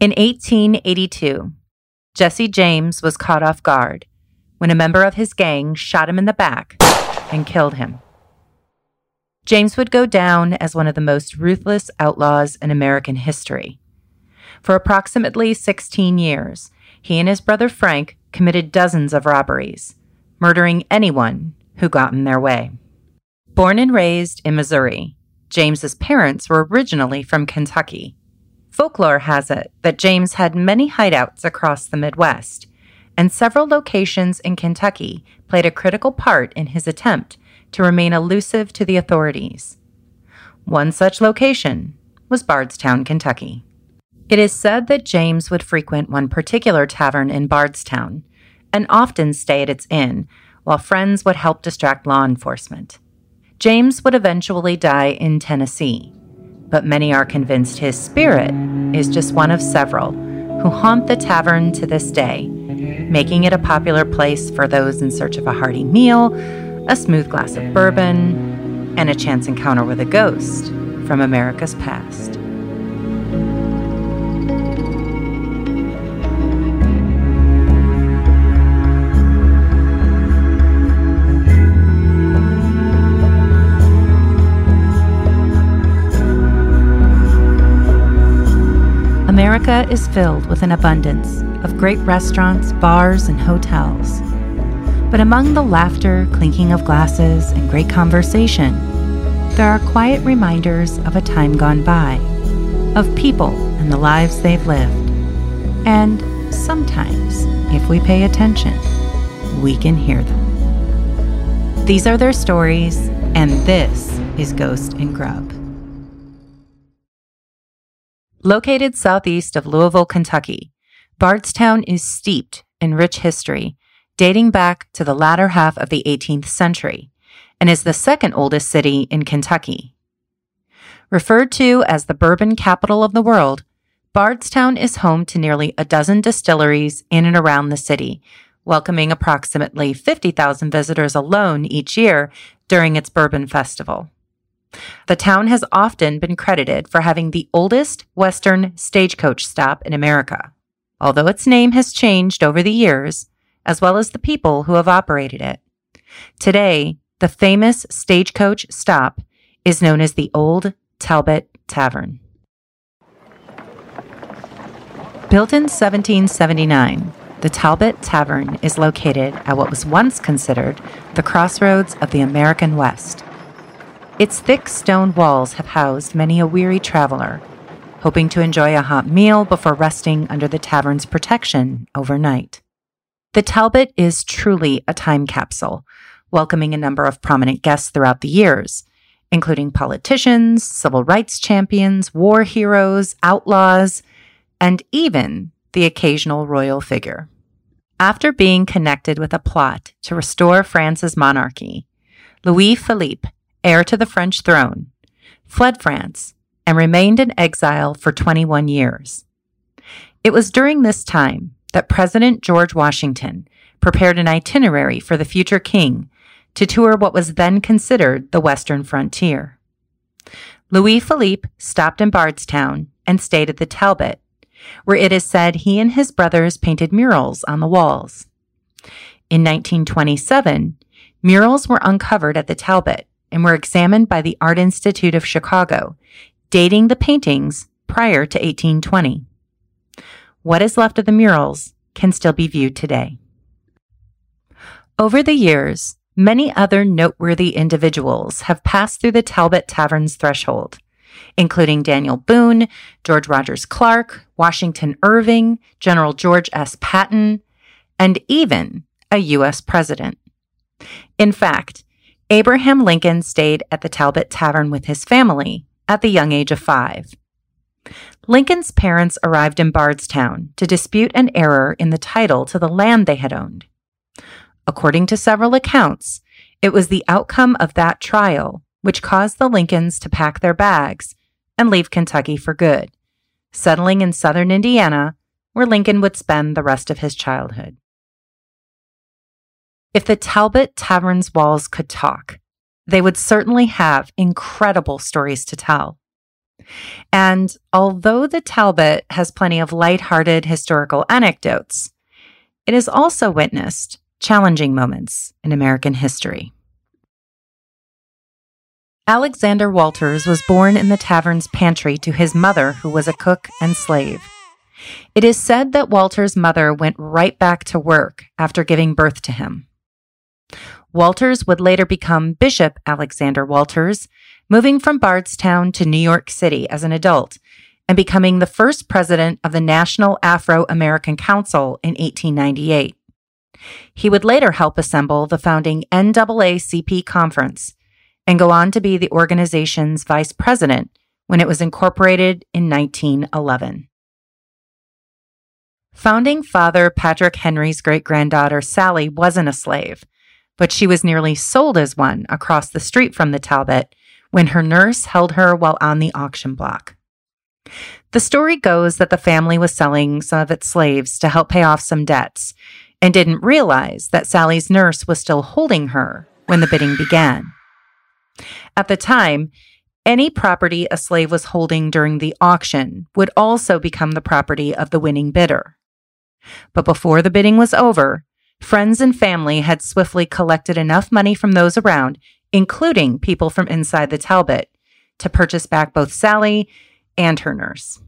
In 1882, Jesse James was caught off guard when a member of his gang shot him in the back and killed him. James would go down as one of the most ruthless outlaws in American history. For approximately 16 years, he and his brother Frank committed dozens of robberies, murdering anyone who got in their way. Born and raised in Missouri, James's parents were originally from Kentucky. Folklore has it that James had many hideouts across the Midwest, and several locations in Kentucky played a critical part in his attempt to remain elusive to the authorities. One such location was Bardstown, Kentucky. It is said that James would frequent one particular tavern in Bardstown and often stay at its inn while friends would help distract law enforcement. James would eventually die in Tennessee, but many are convinced his spirit is just one of several who haunt the tavern to this day, making it a popular place for those in search of a hearty meal a smooth glass of bourbon, and a chance encounter with a ghost from America's past. Is filled with an abundance of great restaurants, bars, and hotels. But among the laughter, clinking of glasses, and great conversation, there are quiet reminders of a time gone by, of people and the lives they've lived. And sometimes, if we pay attention, we can hear them. These are their stories, and this is Ghost and Grub. Located southeast of Louisville, Kentucky, Bardstown is steeped in rich history dating back to the latter half of the 18th century and is the second oldest city in Kentucky. Referred to as the bourbon capital of the world, Bardstown is home to nearly a dozen distilleries in and around the city, welcoming approximately 50,000 visitors alone each year during its bourbon festival. The town has often been credited for having the oldest Western stagecoach stop in America. Although its name has changed over the years, as well as the people who have operated it. Today, the famous stagecoach stop is known as the Old Talbot Tavern. Built in 1779, the Talbot Tavern is located at what was once considered the crossroads of the American West. Its thick stone walls have housed many a weary traveler, hoping to enjoy a hot meal before resting under the tavern's protection overnight. The Talbot is truly a time capsule, welcoming a number of prominent guests throughout the years, including politicians, civil rights champions, war heroes, outlaws, and even the occasional royal figure. After being connected with a plot to restore France's monarchy, Louis Philippe, heir to the French throne, fled France and remained in exile for 21 years. It was during this time that President George Washington prepared an itinerary for the future king to tour what was then considered the western frontier. Louis Philippe stopped in Bardstown and stayed at the Talbot, where it is said he and his brothers painted murals on the walls. In 1927, murals were uncovered at the Talbot and were examined by the Art Institute of Chicago, dating the paintings prior to 1820 what is left of the murals can still be viewed today. Over the years, many other noteworthy individuals have passed through the Talbot Tavern's threshold, including Daniel Boone, George Rogers Clark, Washington Irving, General George S. Patton, and even a U.S. president. In fact, Abraham Lincoln stayed at the Talbot Tavern with his family at the young age of five. Lincoln's parents arrived in Bardstown to dispute an error in the title to the land they had owned. According to several accounts, it was the outcome of that trial which caused the Lincolns to pack their bags and leave Kentucky for good, settling in southern Indiana, where Lincoln would spend the rest of his childhood. If the Talbot Tavern's walls could talk, they would certainly have incredible stories to tell. And although the Talbot has plenty of light-hearted historical anecdotes, it has also witnessed challenging moments in American history. Alexander Walters was born in the tavern's pantry to his mother, who was a cook and slave. It is said that Walter's mother went right back to work after giving birth to him. Walters would later become Bishop Alexander Walters, moving from Bardstown to New York City as an adult and becoming the first president of the National Afro American Council in 1898. He would later help assemble the founding NAACP conference and go on to be the organization's vice president when it was incorporated in 1911. Founding father Patrick Henry's great granddaughter Sally wasn't a slave, but she was nearly sold as one across the street from the Talbot when her nurse held her while on the auction block. The story goes that the family was selling some of its slaves to help pay off some debts and didn't realize that Sally's nurse was still holding her when the bidding began. At the time, any property a slave was holding during the auction would also become the property of the winning bidder. But before the bidding was over, friends and family had swiftly collected enough money from those around, including people from inside the Talbot, to purchase back both Sally and her nurse.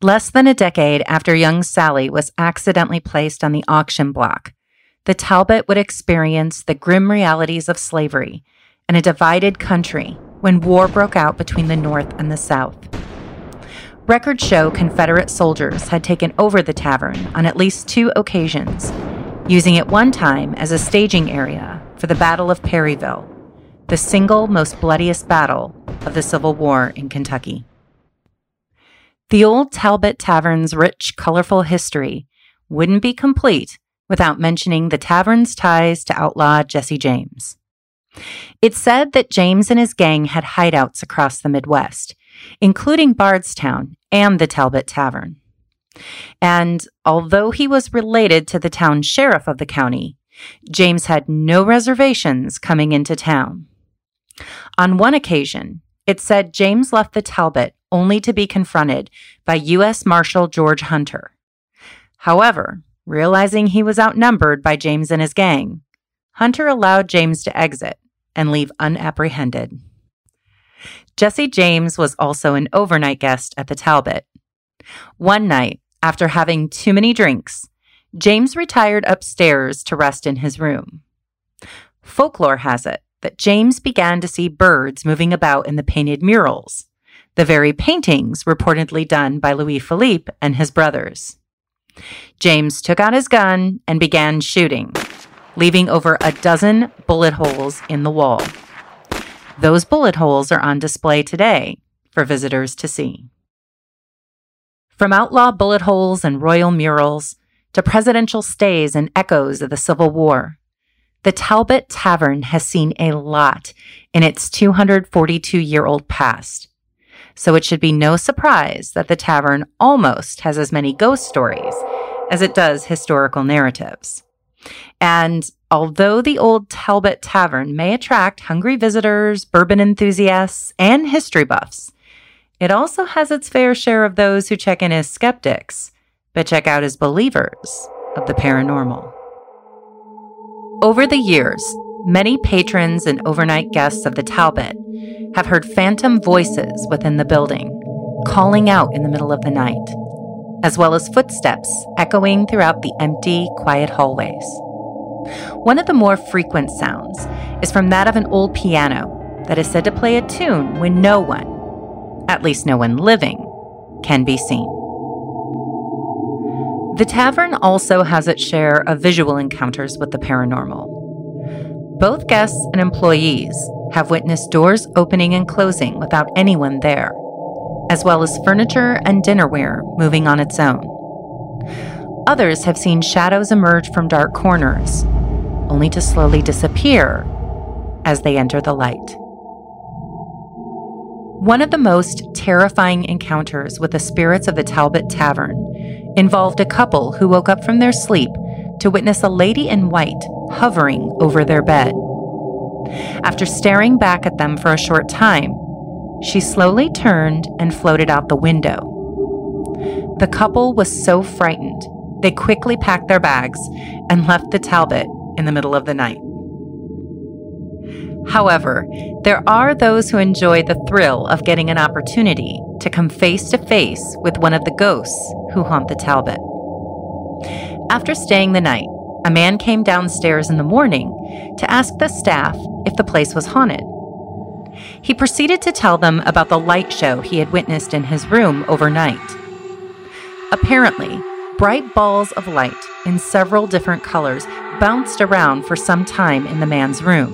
Less than a decade after young Sally was accidentally placed on the auction block, the Talbot would experience the grim realities of slavery and a divided country when war broke out between the North and the South. Records show Confederate soldiers had taken over the tavern on at least two occasions, using it one time as a staging area for the Battle of Perryville, the single most bloodiest battle of the Civil War in Kentucky. The old Talbot Tavern's rich, colorful history wouldn't be complete without mentioning the tavern's ties to outlaw Jesse James. It's said that James and his gang had hideouts across the Midwest, including Bardstown and the Talbot Tavern. And although he was related to the town sheriff of the county, James had no reservations coming into town. On one occasion, it said James left the Talbot only to be confronted by U.S. Marshal George Hunter. However, realizing he was outnumbered by James and his gang, Hunter allowed James to exit and leave unapprehended. Jesse James was also an overnight guest at the Talbot. One night, after having too many drinks, James retired upstairs to rest in his room. Folklore has it that James began to see birds moving about in the painted murals, the very paintings reportedly done by Louis Philippe and his brothers. James took out his gun and began shooting, leaving over a dozen bullet holes in the wall. Those bullet holes are on display today for visitors to see. From outlaw bullet holes and royal murals to presidential stays and echoes of the Civil War, the Talbot Tavern has seen a lot in its 242 year old past. So it should be no surprise that the tavern almost has as many ghost stories as it does historical narratives. And although the old Talbot Tavern may attract hungry visitors, bourbon enthusiasts, and history buffs, it also has its fair share of those who check in as skeptics, but check out as believers of the paranormal. Over the years, many patrons and overnight guests of the Talbot have heard phantom voices within the building, calling out in the middle of the night as well as footsteps echoing throughout the empty, quiet hallways. One of the more frequent sounds is from that of an old piano that is said to play a tune when no one, at least no one living, can be seen. The tavern also has its share of visual encounters with the paranormal. Both guests and employees have witnessed doors opening and closing without anyone there as well as furniture and dinnerware moving on its own. Others have seen shadows emerge from dark corners, only to slowly disappear as they enter the light. One of the most terrifying encounters with the spirits of the Talbot Tavern involved a couple who woke up from their sleep to witness a lady in white hovering over their bed. After staring back at them for a short time, she slowly turned and floated out the window. The couple was so frightened, they quickly packed their bags and left the Talbot in the middle of the night. However, there are those who enjoy the thrill of getting an opportunity to come face to face with one of the ghosts who haunt the Talbot. After staying the night, a man came downstairs in the morning to ask the staff if the place was haunted. He proceeded to tell them about the light show he had witnessed in his room overnight. Apparently, bright balls of light in several different colors bounced around for some time in the man's room.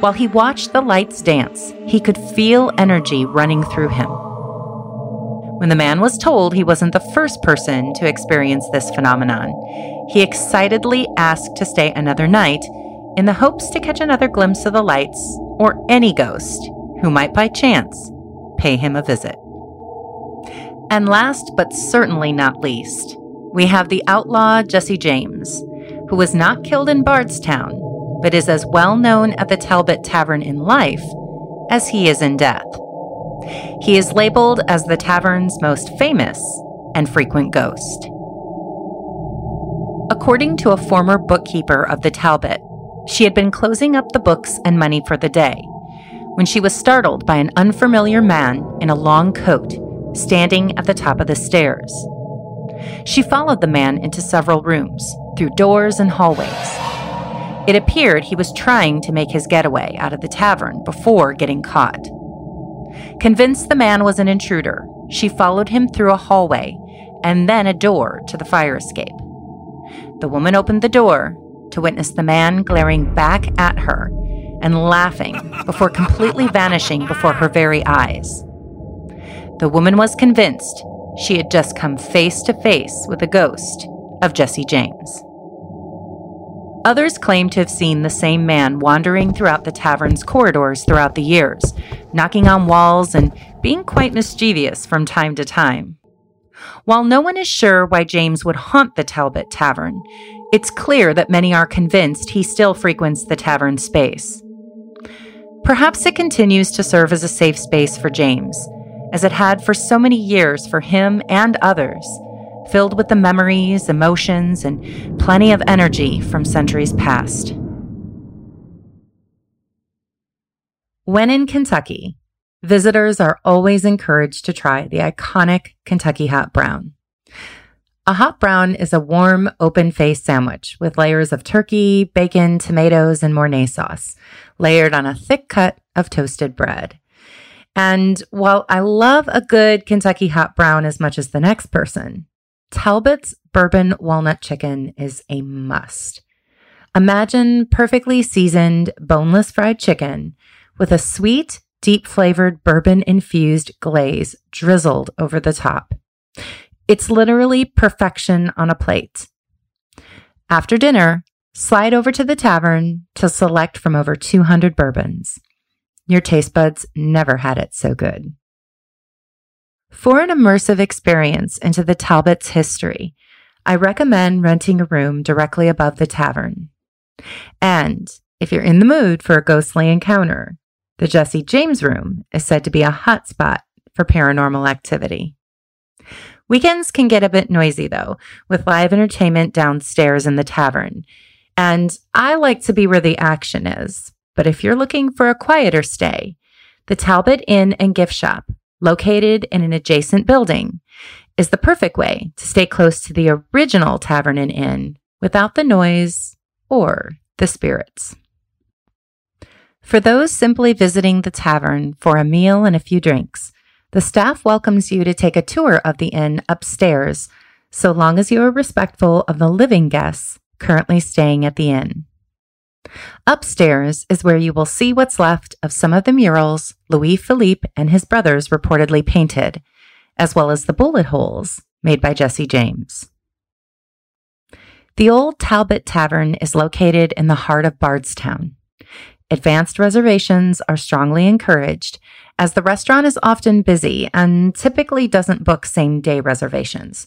While he watched the lights dance, he could feel energy running through him. When the man was told he wasn't the first person to experience this phenomenon, he excitedly asked to stay another night in the hopes to catch another glimpse of the lights or any ghost who might by chance pay him a visit. And last but certainly not least, we have the outlaw Jesse James, who was not killed in Bardstown, but is as well known at the Talbot Tavern in life as he is in death. He is labeled as the tavern's most famous and frequent ghost. According to a former bookkeeper of the Talbot, she had been closing up the books and money for the day when she was startled by an unfamiliar man in a long coat standing at the top of the stairs. She followed the man into several rooms, through doors and hallways. It appeared he was trying to make his getaway out of the tavern before getting caught. Convinced the man was an intruder, she followed him through a hallway and then a door to the fire escape. The woman opened the door to witness the man glaring back at her and laughing before completely vanishing before her very eyes. The woman was convinced she had just come face to face with the ghost of Jesse James. Others claim to have seen the same man wandering throughout the tavern's corridors throughout the years, knocking on walls and being quite mischievous from time to time. While no one is sure why James would haunt the Talbot Tavern, it's clear that many are convinced he still frequents the tavern space. Perhaps it continues to serve as a safe space for James, as it had for so many years for him and others, filled with the memories, emotions, and plenty of energy from centuries past. When in Kentucky, visitors are always encouraged to try the iconic Kentucky Hot Brown. A hot brown is a warm, open faced sandwich with layers of turkey, bacon, tomatoes, and Mornay sauce, layered on a thick cut of toasted bread. And while I love a good Kentucky hot brown as much as the next person, Talbot's bourbon walnut chicken is a must. Imagine perfectly seasoned, boneless fried chicken with a sweet, deep flavored bourbon infused glaze drizzled over the top. It's literally perfection on a plate. After dinner, slide over to the tavern to select from over 200 bourbons. Your taste buds never had it so good. For an immersive experience into the Talbot's history, I recommend renting a room directly above the tavern. And if you're in the mood for a ghostly encounter, the Jesse James room is said to be a hotspot for paranormal activity. Weekends can get a bit noisy though, with live entertainment downstairs in the tavern. And I like to be where the action is. But if you're looking for a quieter stay, the Talbot Inn and Gift Shop, located in an adjacent building, is the perfect way to stay close to the original tavern and inn without the noise or the spirits. For those simply visiting the tavern for a meal and a few drinks, the staff welcomes you to take a tour of the inn upstairs, so long as you are respectful of the living guests currently staying at the inn. Upstairs is where you will see what's left of some of the murals Louis Philippe and his brothers reportedly painted, as well as the bullet holes made by Jesse James. The old Talbot Tavern is located in the heart of Bardstown. Advanced reservations are strongly encouraged as the restaurant is often busy and typically doesn't book same day reservations.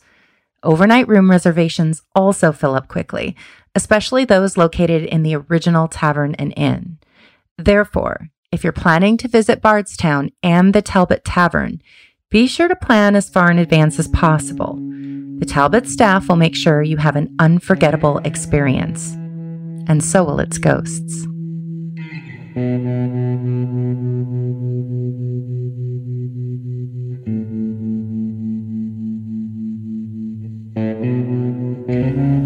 Overnight room reservations also fill up quickly, especially those located in the original tavern and inn. Therefore, if you're planning to visit Bardstown and the Talbot Tavern, be sure to plan as far in advance as possible. The Talbot staff will make sure you have an unforgettable experience, and so will its ghosts. Thank you.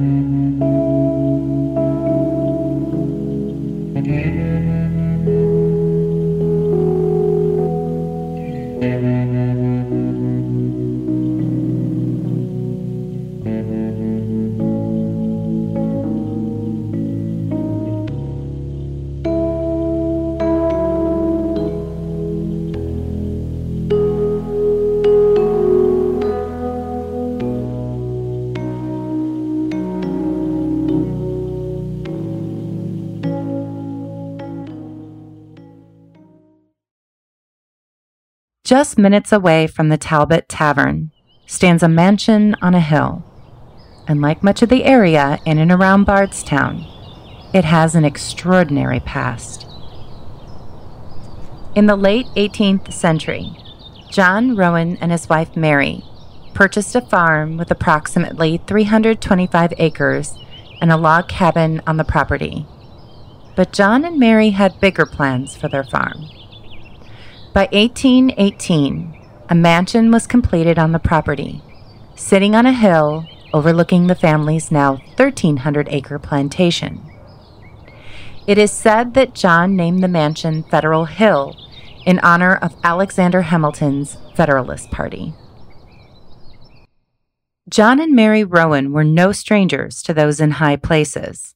Just minutes away from the Talbot Tavern stands a mansion on a hill. And like much of the area in and around Bardstown, it has an extraordinary past. In the late 18th century, John Rowan and his wife Mary purchased a farm with approximately 325 acres and a log cabin on the property. But John and Mary had bigger plans for their farm. By 1818, a mansion was completed on the property, sitting on a hill overlooking the family's now 1,300 acre plantation. It is said that John named the mansion Federal Hill in honor of Alexander Hamilton's Federalist Party. John and Mary Rowan were no strangers to those in high places.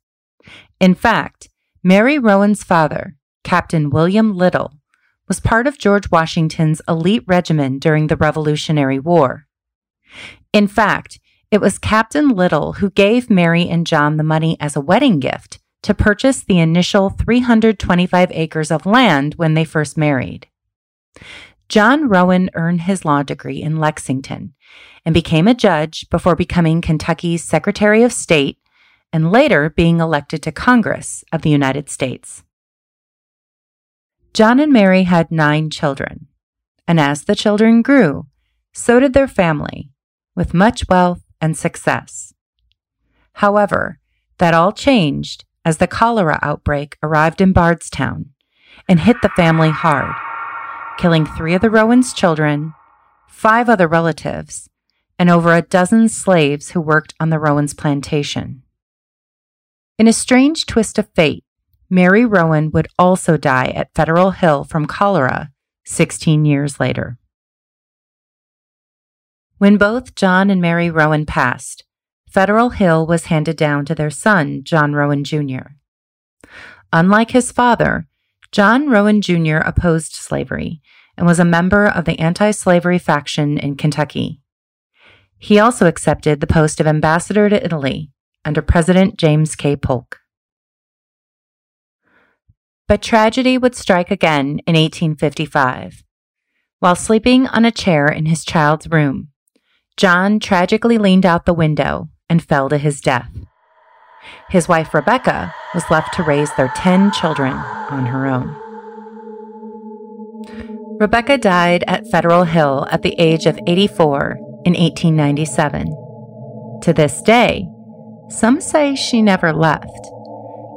In fact, Mary Rowan's father, Captain William Little, was part of George Washington's elite regiment during the Revolutionary War. In fact, it was Captain Little who gave Mary and John the money as a wedding gift to purchase the initial 325 acres of land when they first married. John Rowan earned his law degree in Lexington and became a judge before becoming Kentucky's Secretary of State and later being elected to Congress of the United States. John and Mary had nine children, and as the children grew, so did their family, with much wealth and success. However, that all changed as the cholera outbreak arrived in Bardstown and hit the family hard, killing three of the Rowans' children, five other relatives, and over a dozen slaves who worked on the Rowans' plantation. In a strange twist of fate, Mary Rowan would also die at Federal Hill from cholera 16 years later. When both John and Mary Rowan passed, Federal Hill was handed down to their son, John Rowan Jr. Unlike his father, John Rowan Jr. opposed slavery and was a member of the anti slavery faction in Kentucky. He also accepted the post of ambassador to Italy under President James K. Polk. But tragedy would strike again in 1855. While sleeping on a chair in his child's room, John tragically leaned out the window and fell to his death. His wife Rebecca was left to raise their 10 children on her own. Rebecca died at Federal Hill at the age of 84 in 1897. To this day, some say she never left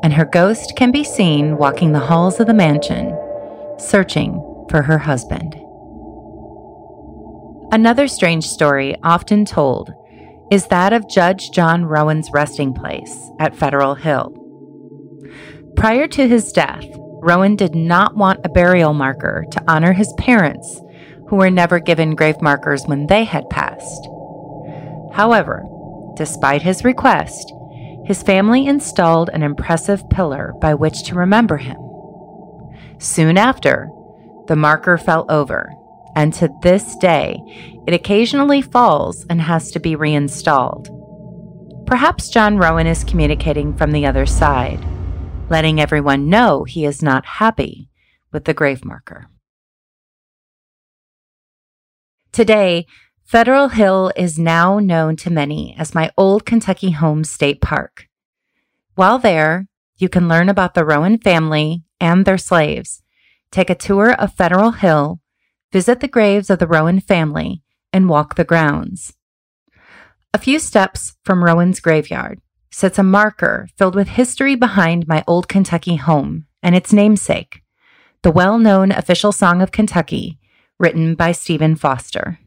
and her ghost can be seen walking the halls of the mansion, searching for her husband. Another strange story often told is that of Judge John Rowan's resting place at Federal Hill. Prior to his death, Rowan did not want a burial marker to honor his parents, who were never given grave markers when they had passed. However, despite his request, his family installed an impressive pillar by which to remember him. Soon after, the marker fell over, and to this day, it occasionally falls and has to be reinstalled. Perhaps John Rowan is communicating from the other side, letting everyone know he is not happy with the grave marker. Today, Federal Hill is now known to many as my old Kentucky home state park. While there, you can learn about the Rowan family and their slaves, take a tour of Federal Hill, visit the graves of the Rowan family, and walk the grounds. A few steps from Rowan's graveyard sits a marker filled with history behind my old Kentucky home and its namesake, the well known official song of Kentucky, written by Stephen Foster.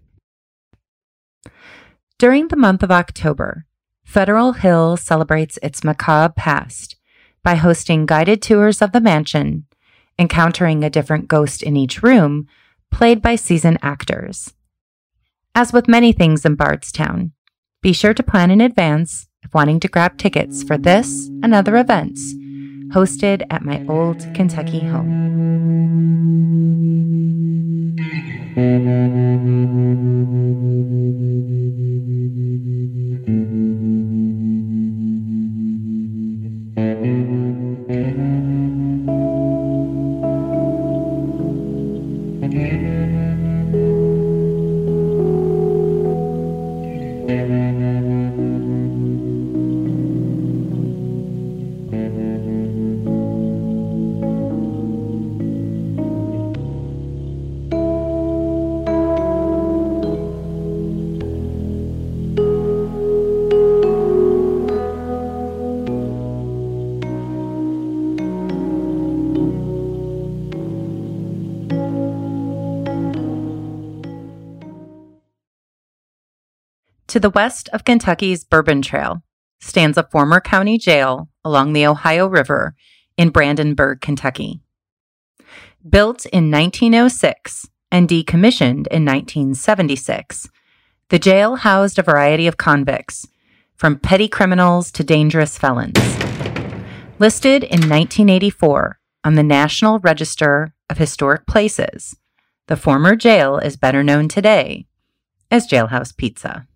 During the month of October, Federal Hill celebrates its macabre past by hosting guided tours of the mansion, encountering a different ghost in each room, played by seasoned actors. As with many things in Bardstown, be sure to plan in advance if wanting to grab tickets for this and other events hosted at my old Kentucky home. To the west of Kentucky's Bourbon Trail stands a former county jail along the Ohio River in Brandenburg, Kentucky. Built in 1906 and decommissioned in 1976, the jail housed a variety of convicts, from petty criminals to dangerous felons. Listed in 1984 on the National Register of Historic Places, the former jail is better known today as Jailhouse Pizza.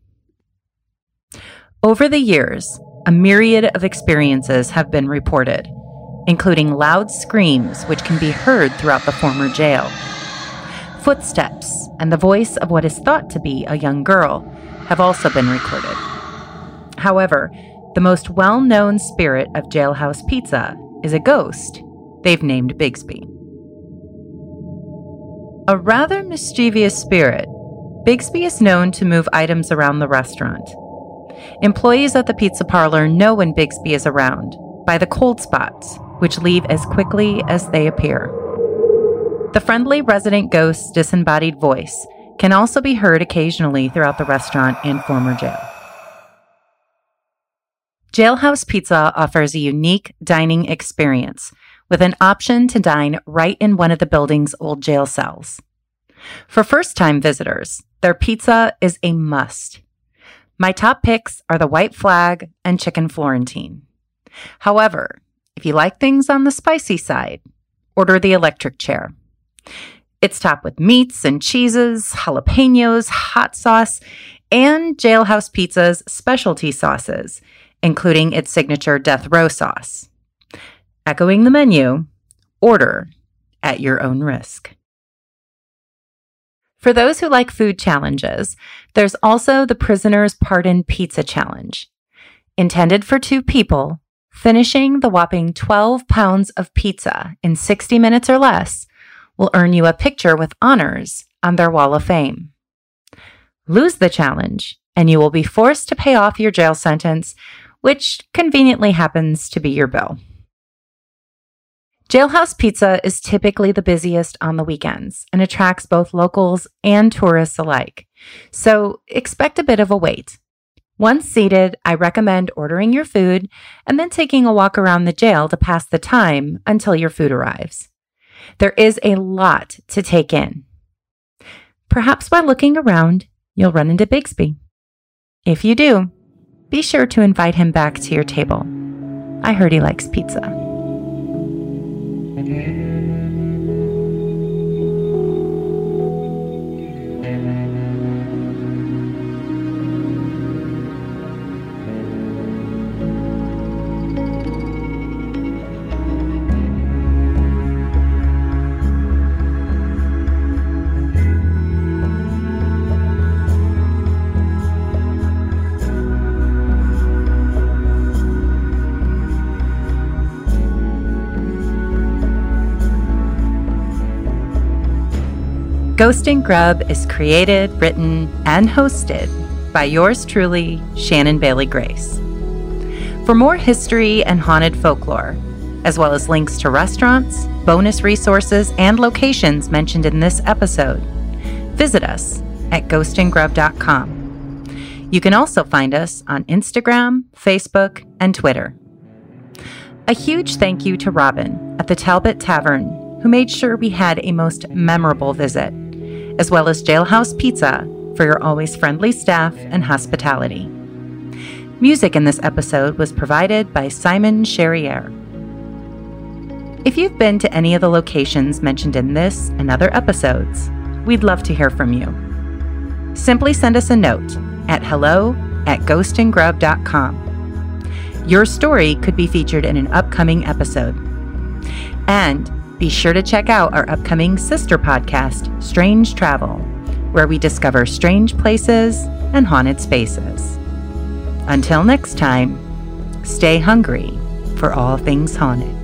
Over the years, a myriad of experiences have been reported, including loud screams which can be heard throughout the former jail. Footsteps and the voice of what is thought to be a young girl have also been recorded. However, the most well known spirit of Jailhouse Pizza is a ghost they've named Bigsby. A rather mischievous spirit, Bigsby is known to move items around the restaurant Employees at the pizza parlor know when Bigsby is around by the cold spots, which leave as quickly as they appear. The friendly resident ghost's disembodied voice can also be heard occasionally throughout the restaurant and former jail. Jailhouse Pizza offers a unique dining experience with an option to dine right in one of the building's old jail cells. For first time visitors, their pizza is a must. My top picks are the white flag and chicken Florentine. However, if you like things on the spicy side, order the electric chair. It's topped with meats and cheeses, jalapenos, hot sauce, and Jailhouse Pizza's specialty sauces, including its signature death row sauce. Echoing the menu, order at your own risk. For those who like food challenges, there's also the Prisoner's Pardon Pizza Challenge. Intended for two people, finishing the whopping 12 pounds of pizza in 60 minutes or less will earn you a picture with honors on their wall of fame. Lose the challenge, and you will be forced to pay off your jail sentence, which conveniently happens to be your bill. Jailhouse Pizza is typically the busiest on the weekends and attracts both locals and tourists alike. So expect a bit of a wait. Once seated, I recommend ordering your food and then taking a walk around the jail to pass the time until your food arrives. There is a lot to take in. Perhaps while looking around, you'll run into Bigsby. If you do, be sure to invite him back to your table. I heard he likes pizza. Ghost and Grub is created, written, and hosted by yours truly, Shannon Bailey Grace. For more history and haunted folklore, as well as links to restaurants, bonus resources, and locations mentioned in this episode, visit us at ghostandgrub.com. You can also find us on Instagram, Facebook, and Twitter. A huge thank you to Robin at the Talbot Tavern, who made sure we had a most memorable visit, as well as Jailhouse Pizza for your always friendly staff and hospitality. Music in this episode was provided by Simon Cherrier. If you've been to any of the locations mentioned in this and other episodes, we'd love to hear from you. Simply send us a note at hello at ghostandgrub.com. Your story could be featured in an upcoming episode. And be sure to check out our upcoming sister podcast, Strange Travel, where we discover strange places and haunted spaces. Until next time, stay hungry for all things haunted.